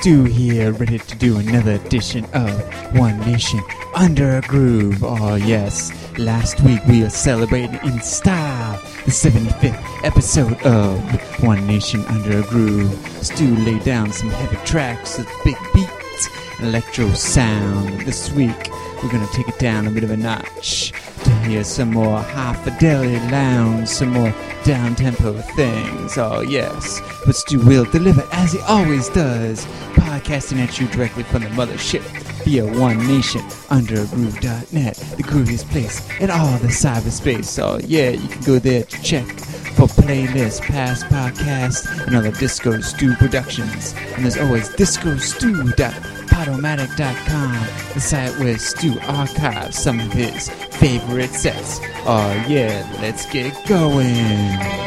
Stu here, ready to do another edition of One Nation Under a Groove. Oh, yes, last week we were celebrating in style the 75th episode of One Nation Under a Groove. Stu laid down some heavy tracks with big beats, electro sound. This week we're gonna take it down a bit of a notch to hear some more high fidelity lounge, some more down tempo things. Oh, yes. But Stu will deliver as he always does, podcasting at you directly from the mothership via One Nation under groove.net, the grooviest place in all the cyberspace. So, yeah, you can go there to check for playlists, past podcasts, and other Disco Stu productions. And there's always discostu.podomatic.com, the site where Stu archives some of his favorite sets. Oh yeah, let's get going.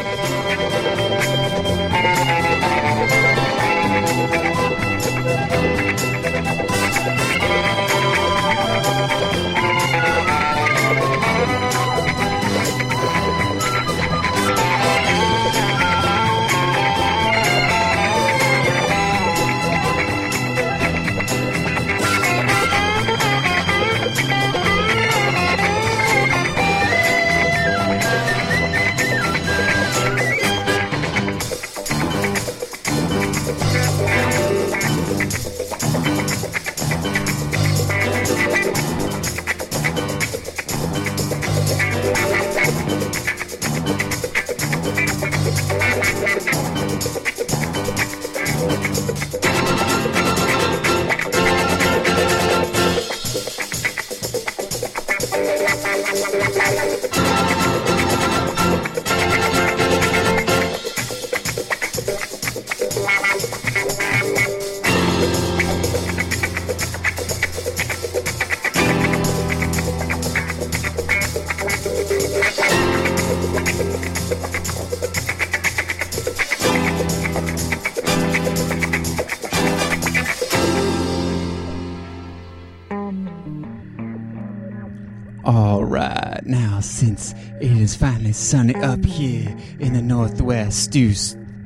Since it is finally sunny up here in the northwest, Stu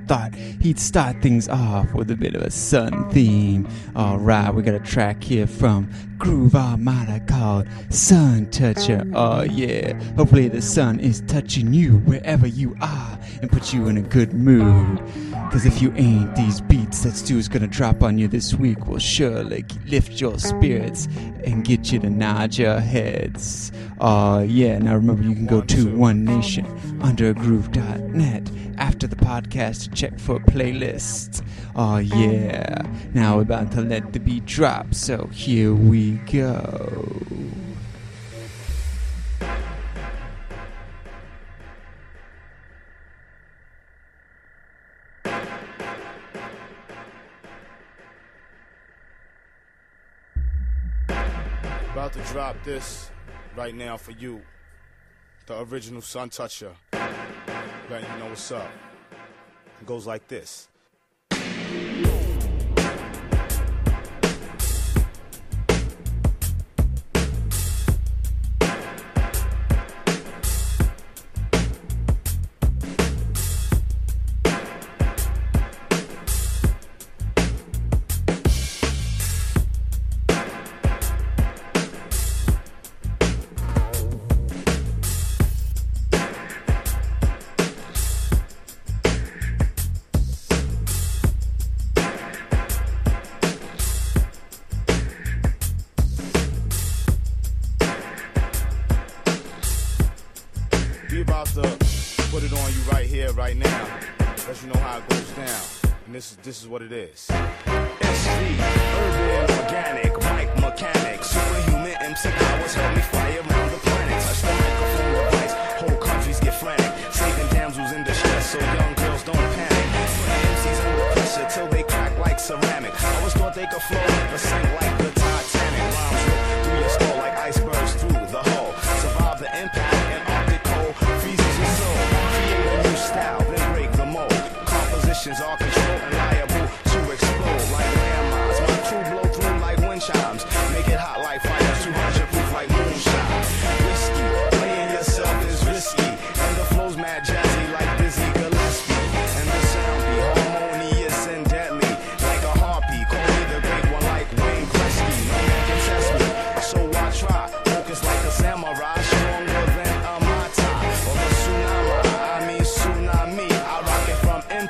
thought he'd start things off with a bit of a sun theme. All right, we got a track here from Groove Armada called Suntoucher. Oh yeah, hopefully the sun is touching you wherever you are and put you in a good mood. Cause if you ain't, these beats that Stu's gonna drop on you this week will surely lift your spirits and get you to nod your heads. Uh, yeah, now remember you can go to One Nation undergroove.net after the podcast to check for playlists. Oh, yeah. Now we're about to let the beat drop, so here we go. About to drop this right now for you. The original Suntoucher. Letting you know what's up. It goes like this. This is what it is.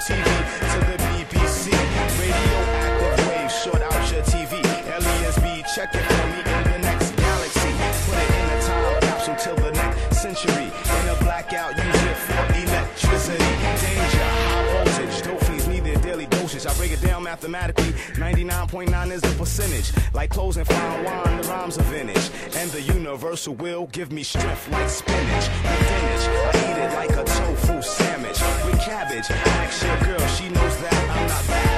TV mathematically, 99.9 is the percentage. Like closing fine wine, the rhymes are vintage. And the universal will give me strength like spinach. Vintage, I eat it like a tofu sandwich with cabbage. Ask your girl, she knows that I'm not bad.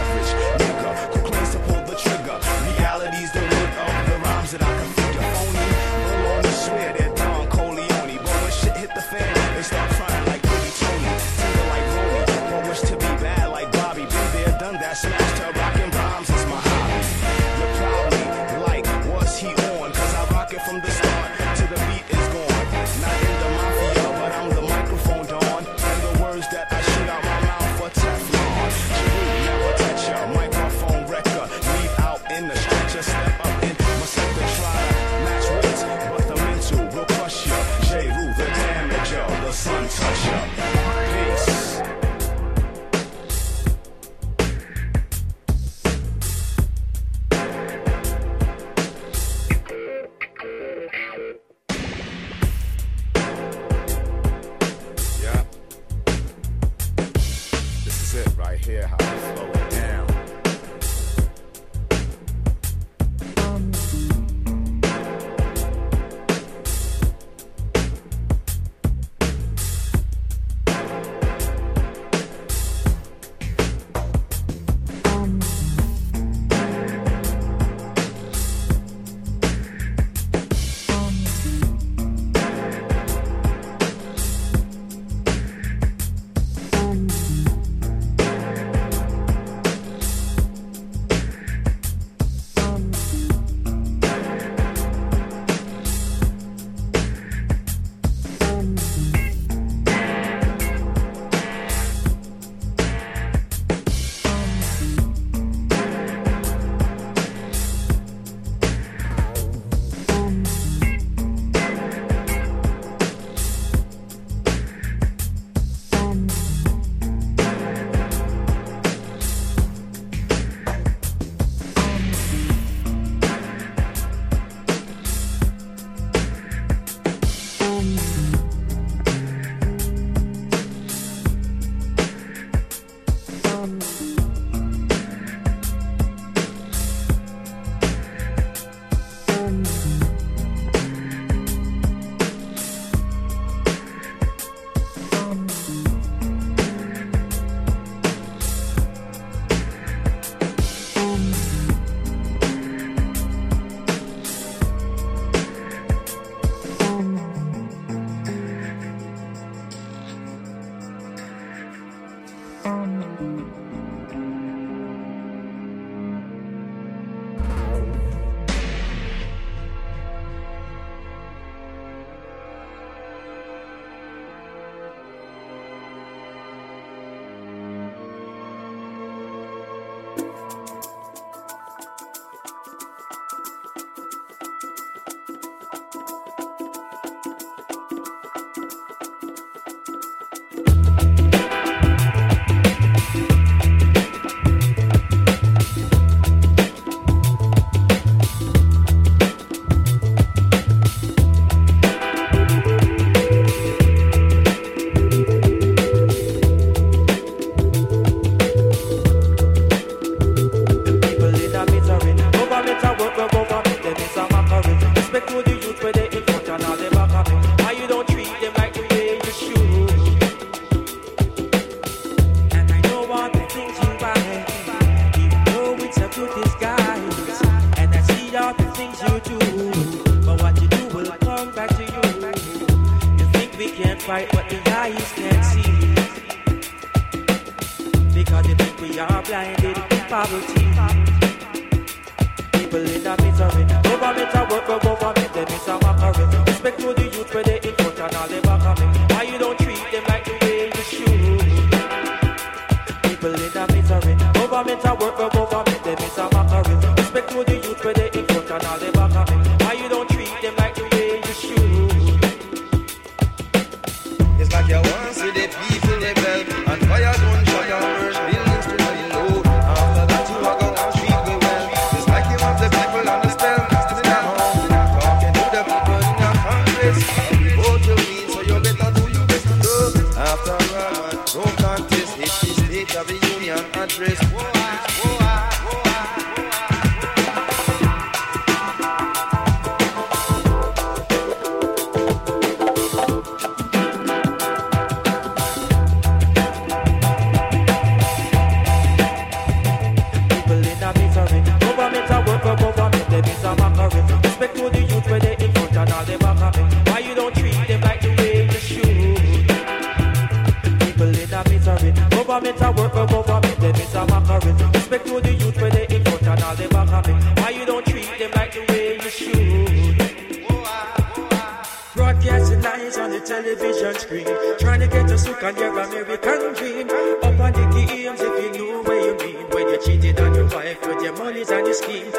government, I work for government, then it's a mockery. Respect to the youth where they in front and all they back on. Why you don't treat them like the way you should? Broadcasting lies on the television screen, trying to get us hooked on your American dream. Up on the games if you knew what you mean when you cheated on your wife with your monies and your scheme.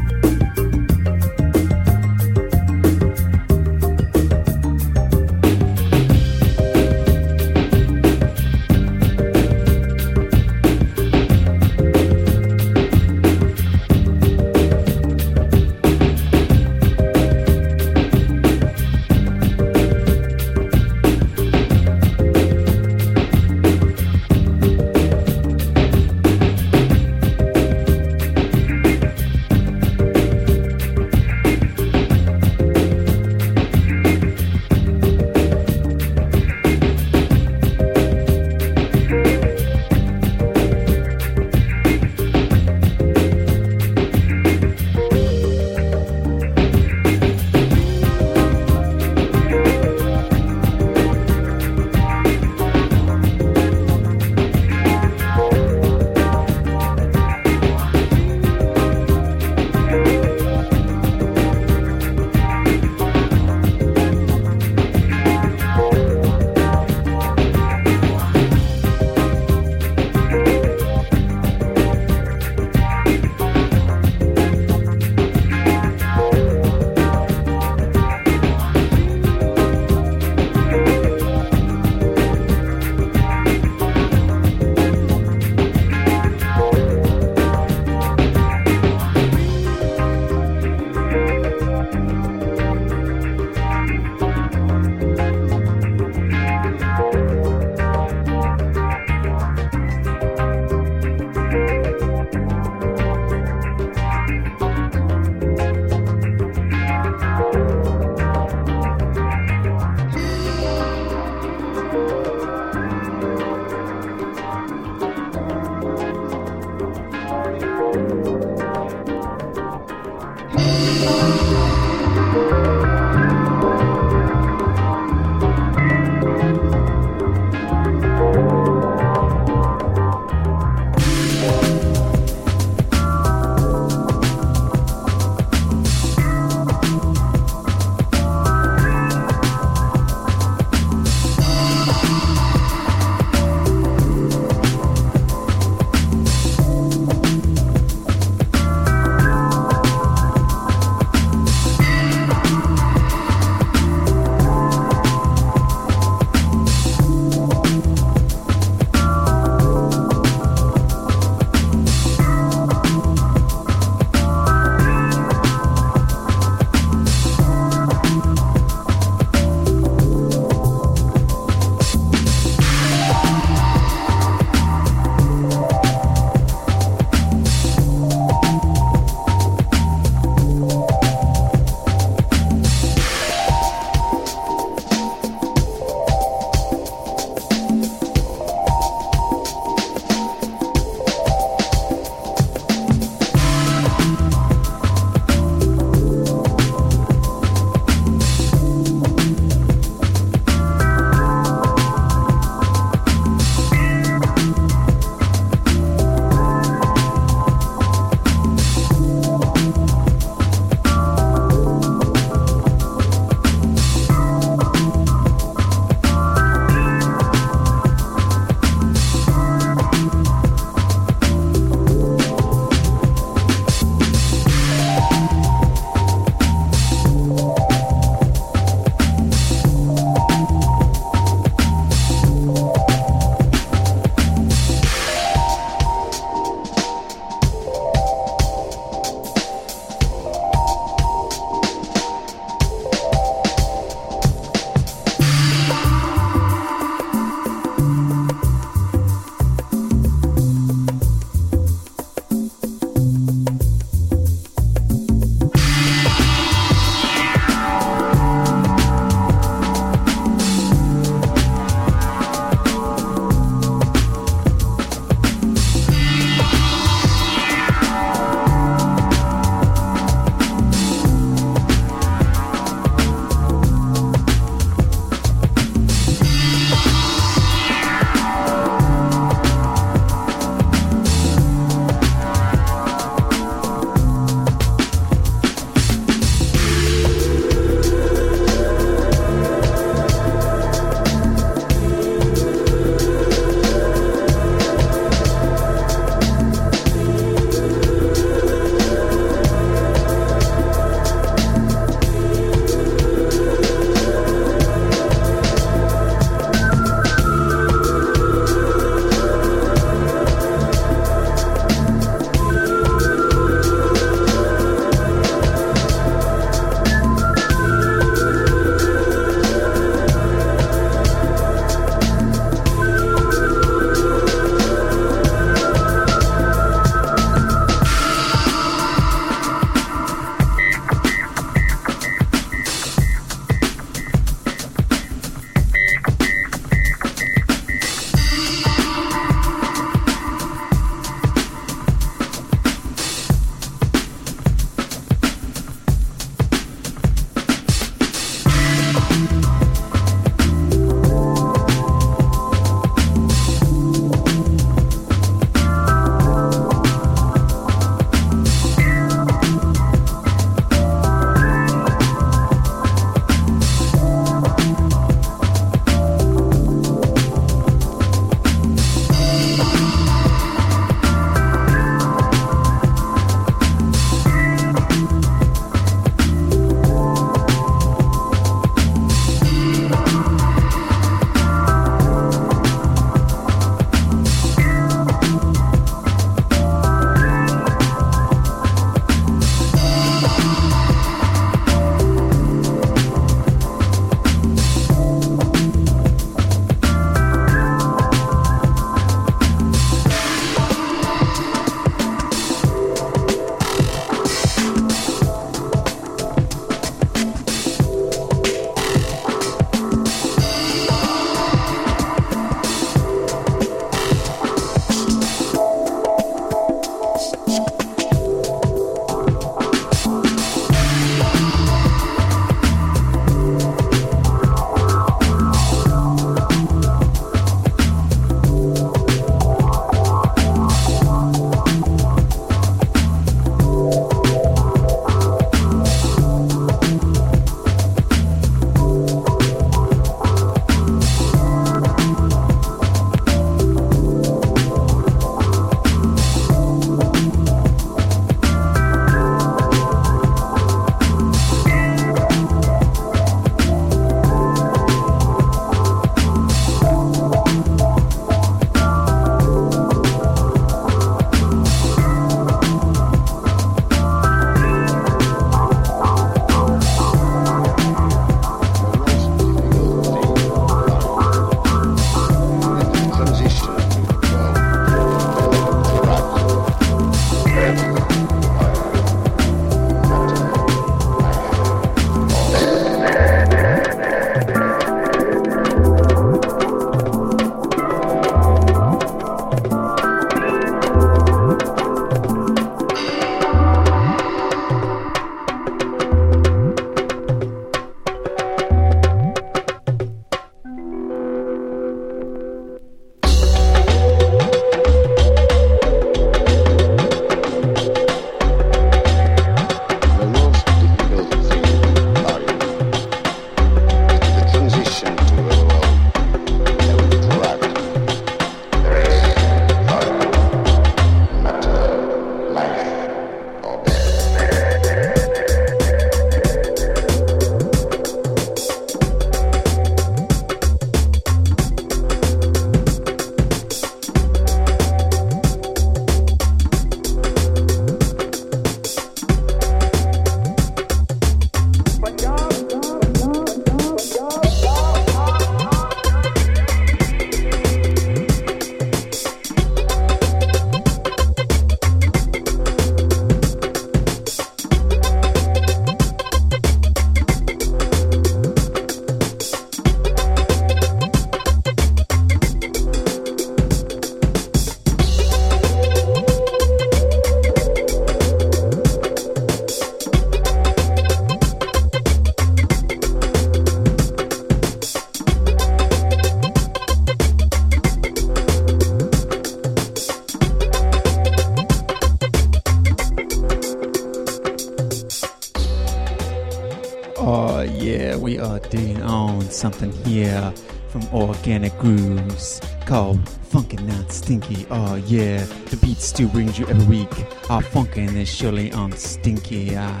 Something here from Organic Grooves called Funky Not Stinky. Oh yeah, the beat still brings you every week. Our funkin' is surely on stinky. I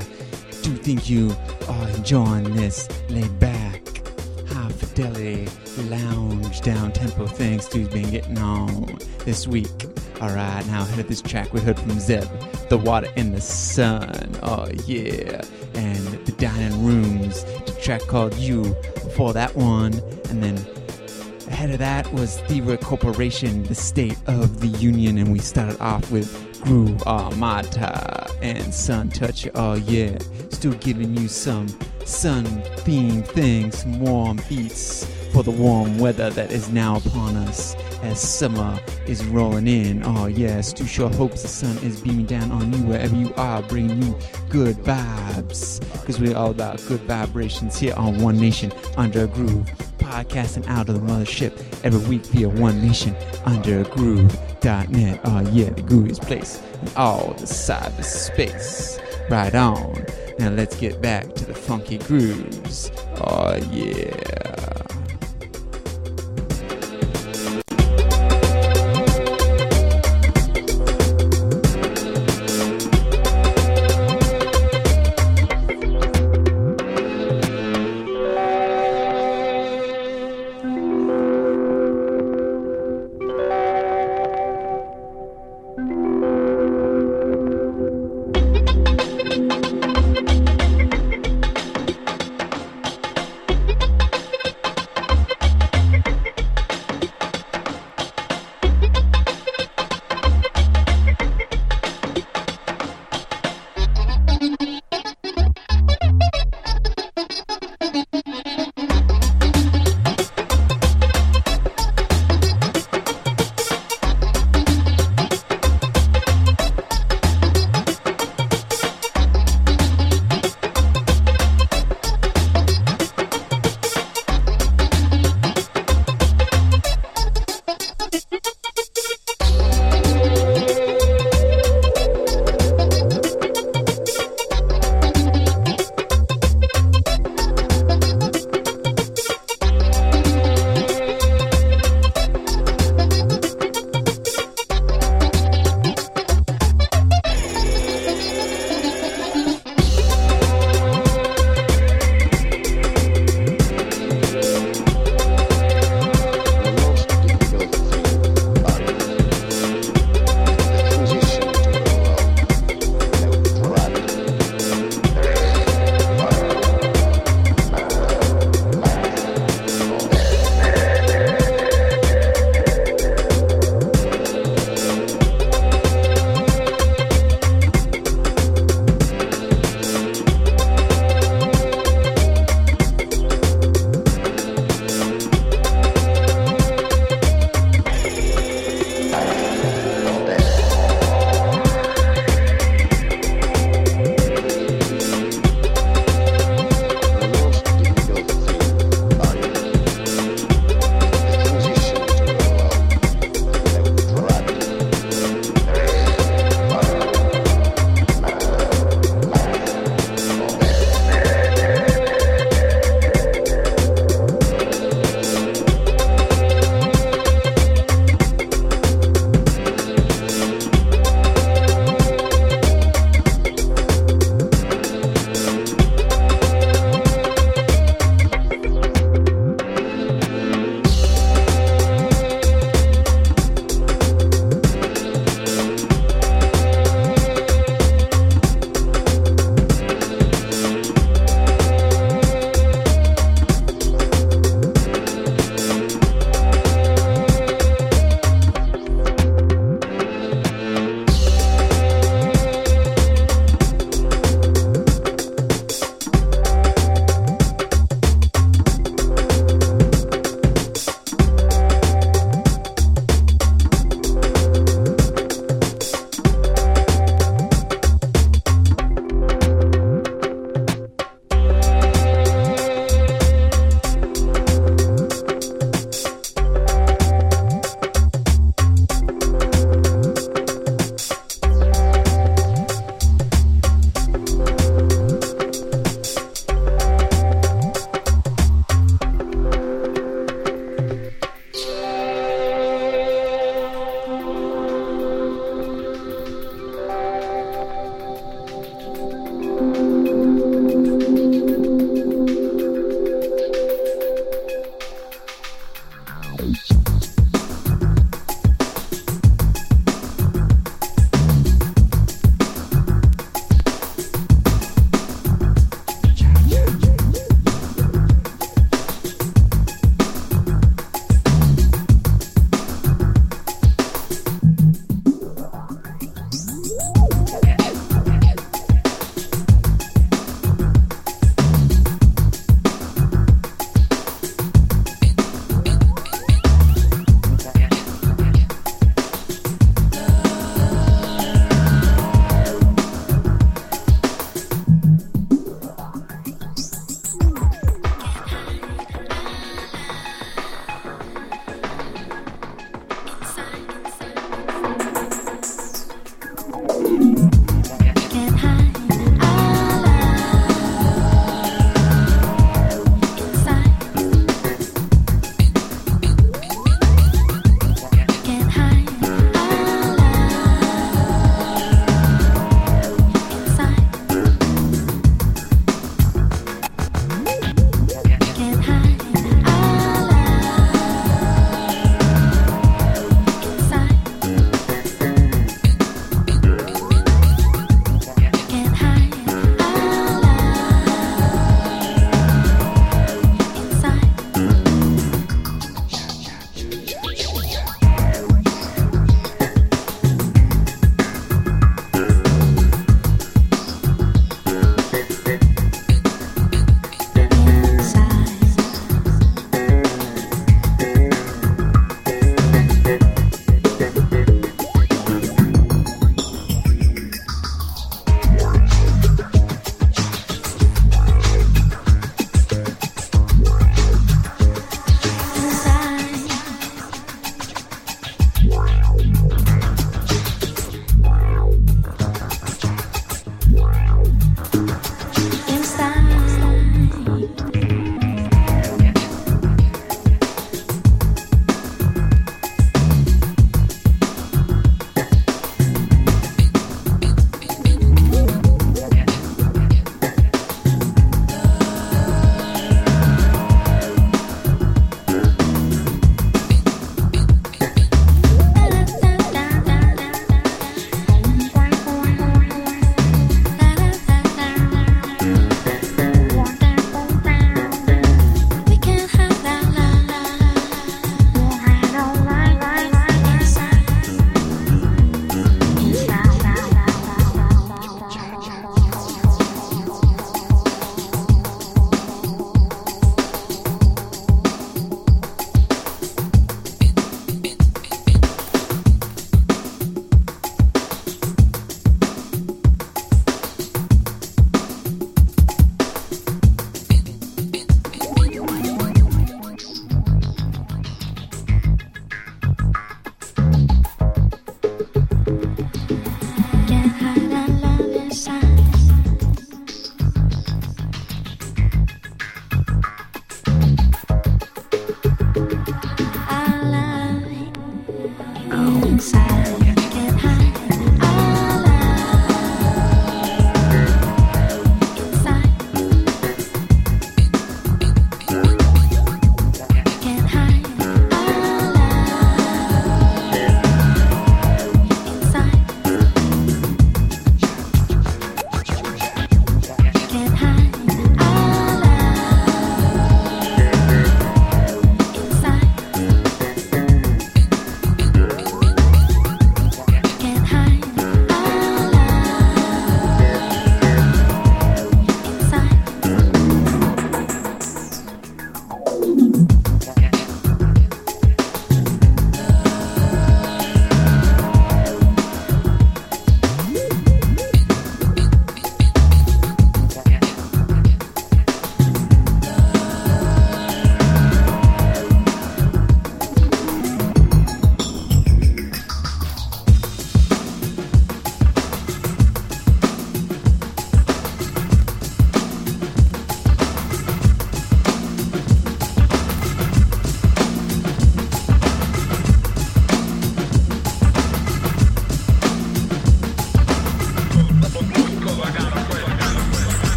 do think you are enjoying this laid back, high fidelity lounge down tempo thing Stu's been getting on this week. Alright, now ahead of this track we heard from Zeb, The Water in the Sun. Oh yeah. And the dining rooms, the track called You before that one, and then Ahead of that was Thievery Corporation, the State of the Union, and we started off with Groove Armada uh, and Sun Touch. Oh yeah, still giving you some sun themed things, some warm beats for the warm weather that is now upon us as summer is rolling in. Oh yeah, Stu sure hopes the sun is beaming down on you wherever you are, bringing you good vibes. Because we're all about good vibrations here on One Nation Under a Groove podcasting out of the mothership every week via One Nation Under a Groove.net. Oh, yeah, the grooviest place in all the cyberspace. Right on. Now let's get back to the funky grooves. Oh, yeah.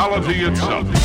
Reality itself.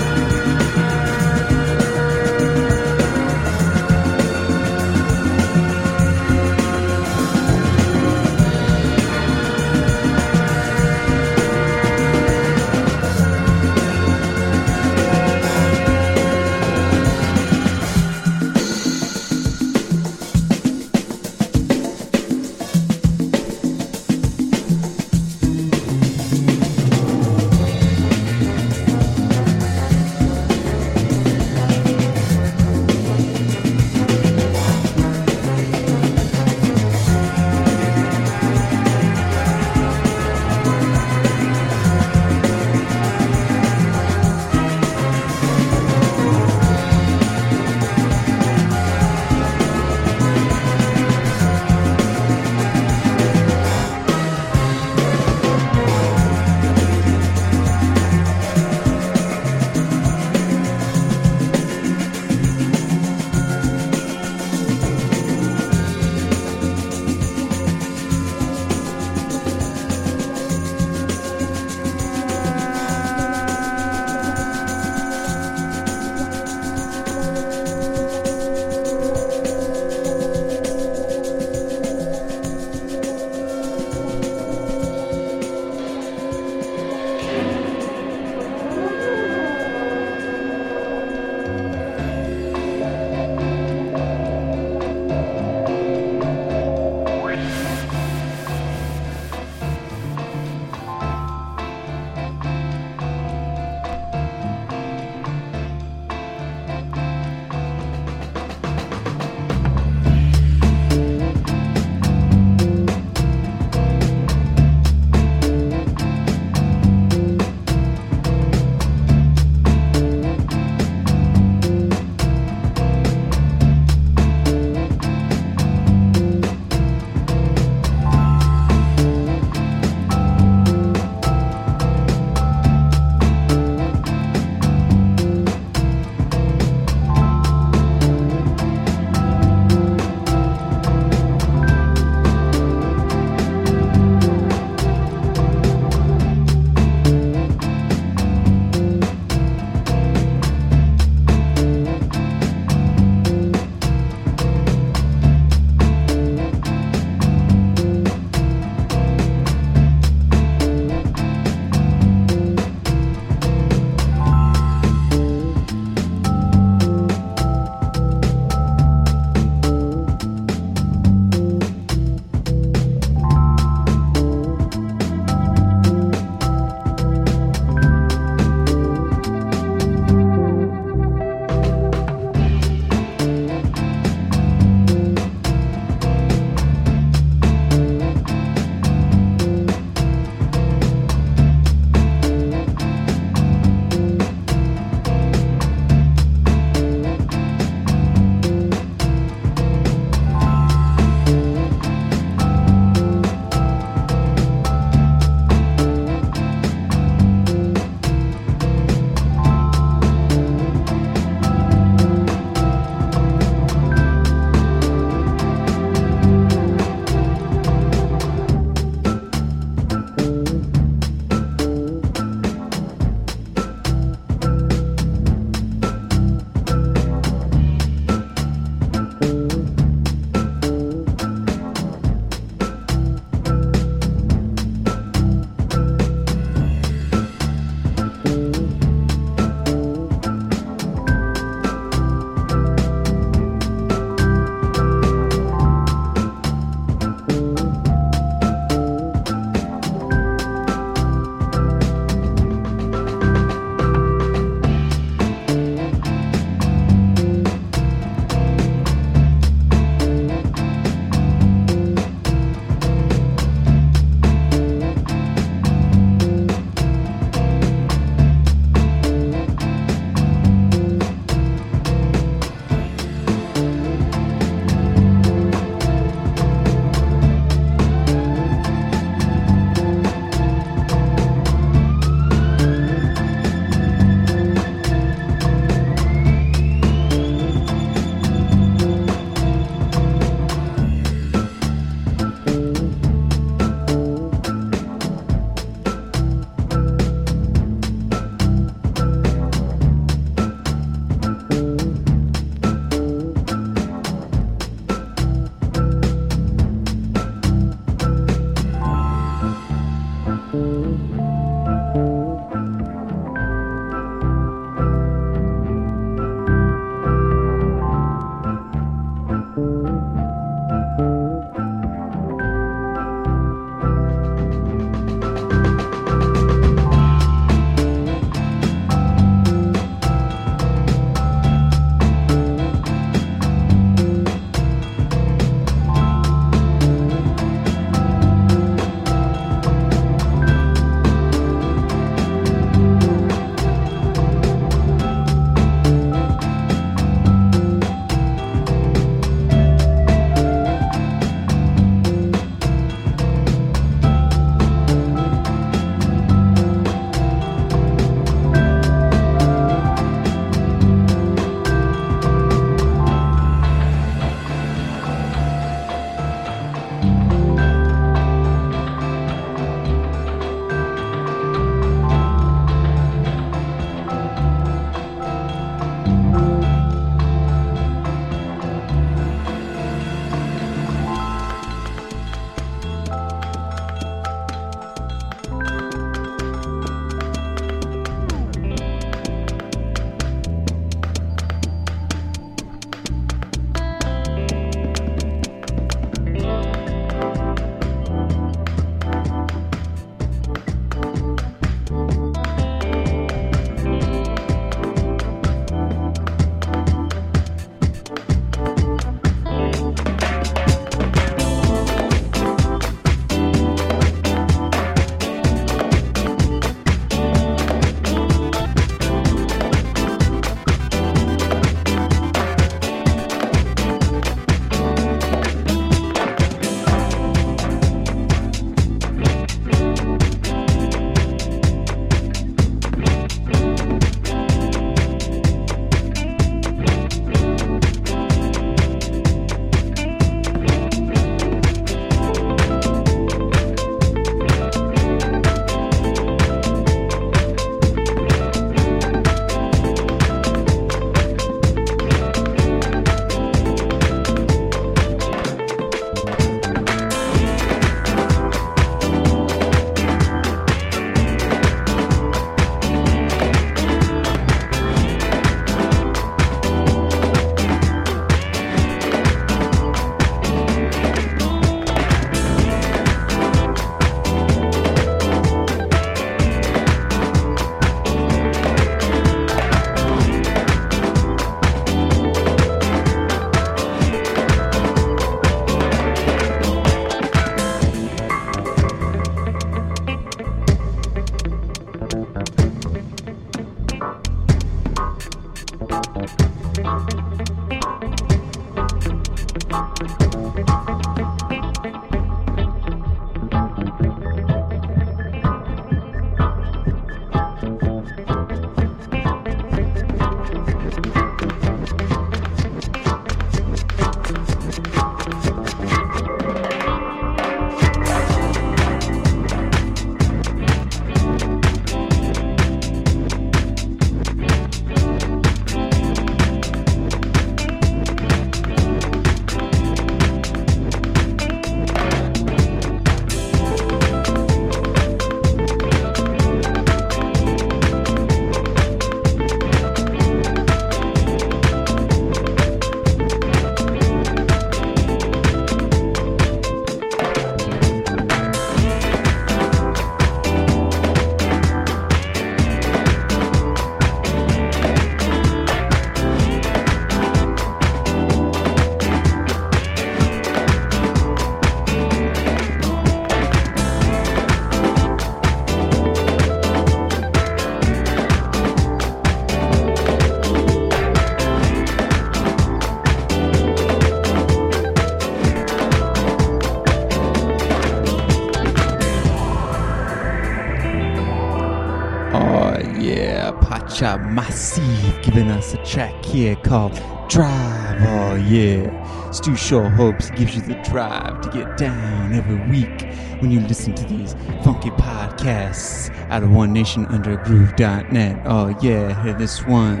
Massive giving us a track here called Drive. Oh, yeah. Stu sure hopes gives you the drive to get down every week when you listen to these funky podcasts out of One Nation Under Groove.net. Oh, yeah, hear this one.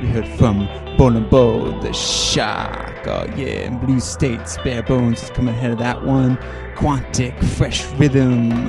You heard from Bonobo, the Shark. Oh, yeah, and Blue States, Bare Bones is coming ahead of that one. Quantic, Fresh Rhythm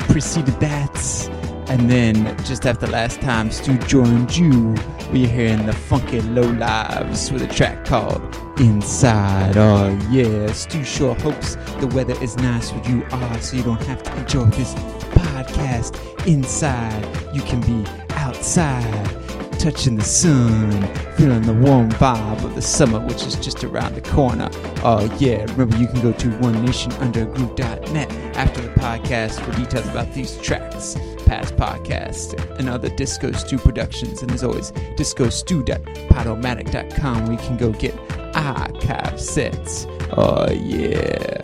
preceded that. And then just after last time, Stu joined you. We're hearing the Funky Lowlives with a track called Inside. Oh yeah, Stu sure hopes the weather is nice where you are, so you don't have to enjoy this podcast inside. You can be outside touching the sun, feeling the warm vibe of the summer, which is just around the corner. Oh, yeah. Remember, you can go to onenationundergroove.net after the podcast for details about these tracks, past podcasts, and other Disco Stu productions. And as always, discostu.podomatic.com where you can go get archive sets. Oh, yeah.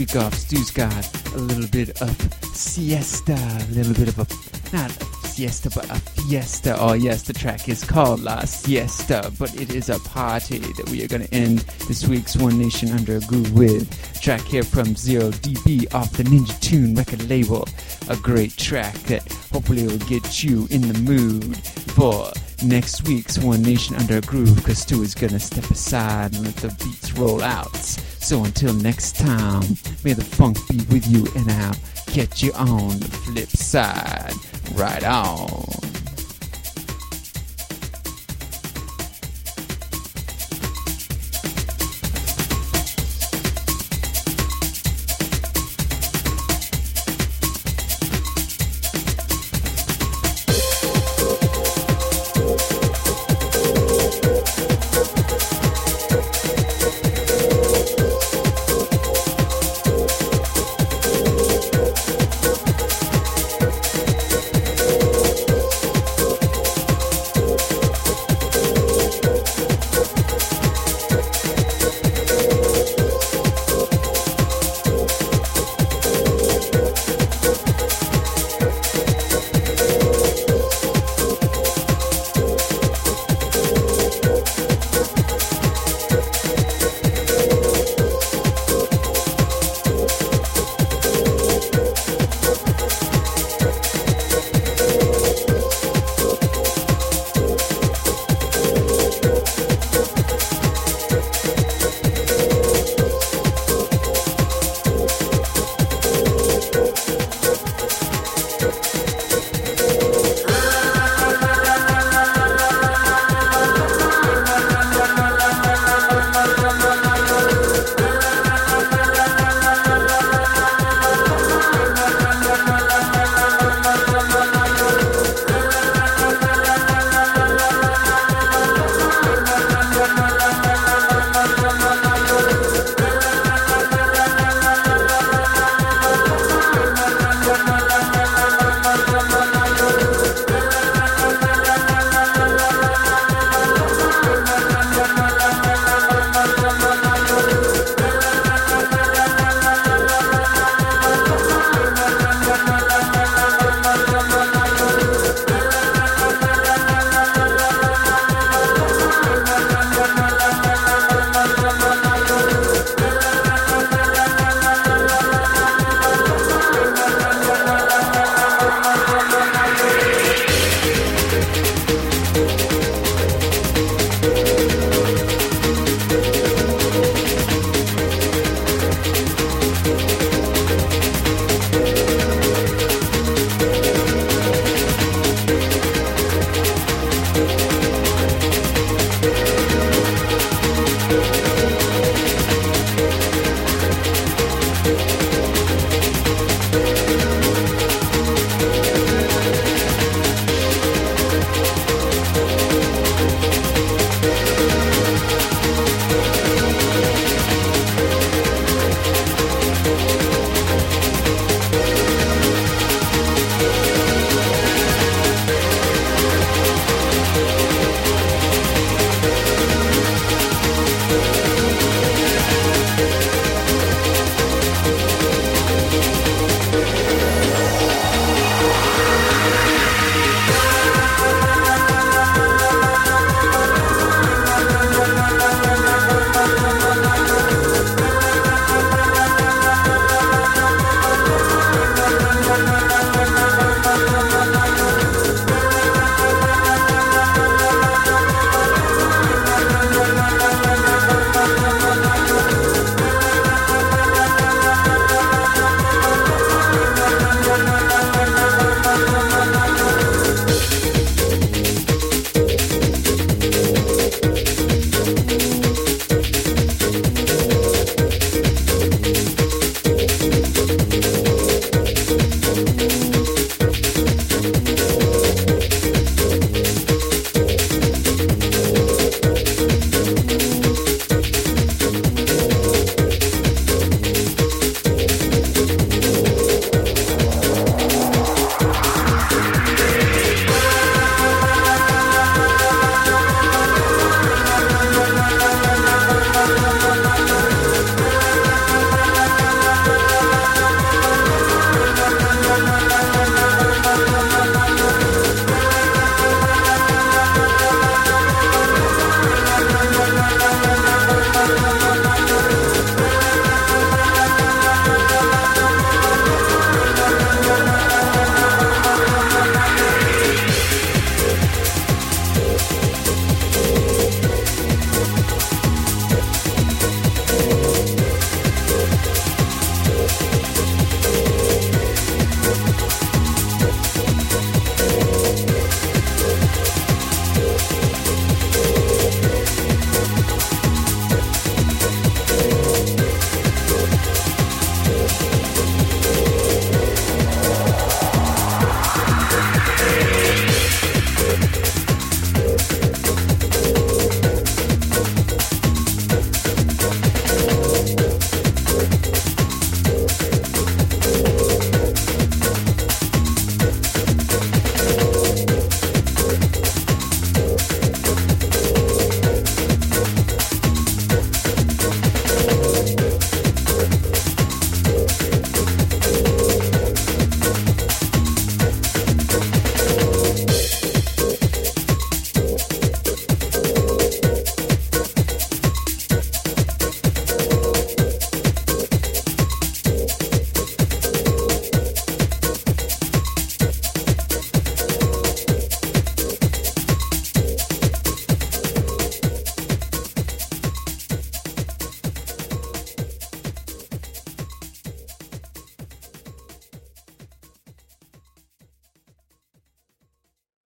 Week off, Stu's got a little bit of siesta, a little bit of a, not a siesta, but a fiesta. Oh, yes, the track is called La Siesta, but it is a party that we are going to end this week's One Nation Under a Groove with. Track here from Zero DB off the Ninja Tune record label. A great track that hopefully will get you in the mood for next week's One Nation Under a Groove because Stu is going to step aside and let the beats roll out. So until next time, may the funk be with you and I'll catch you on the flip side. Right on.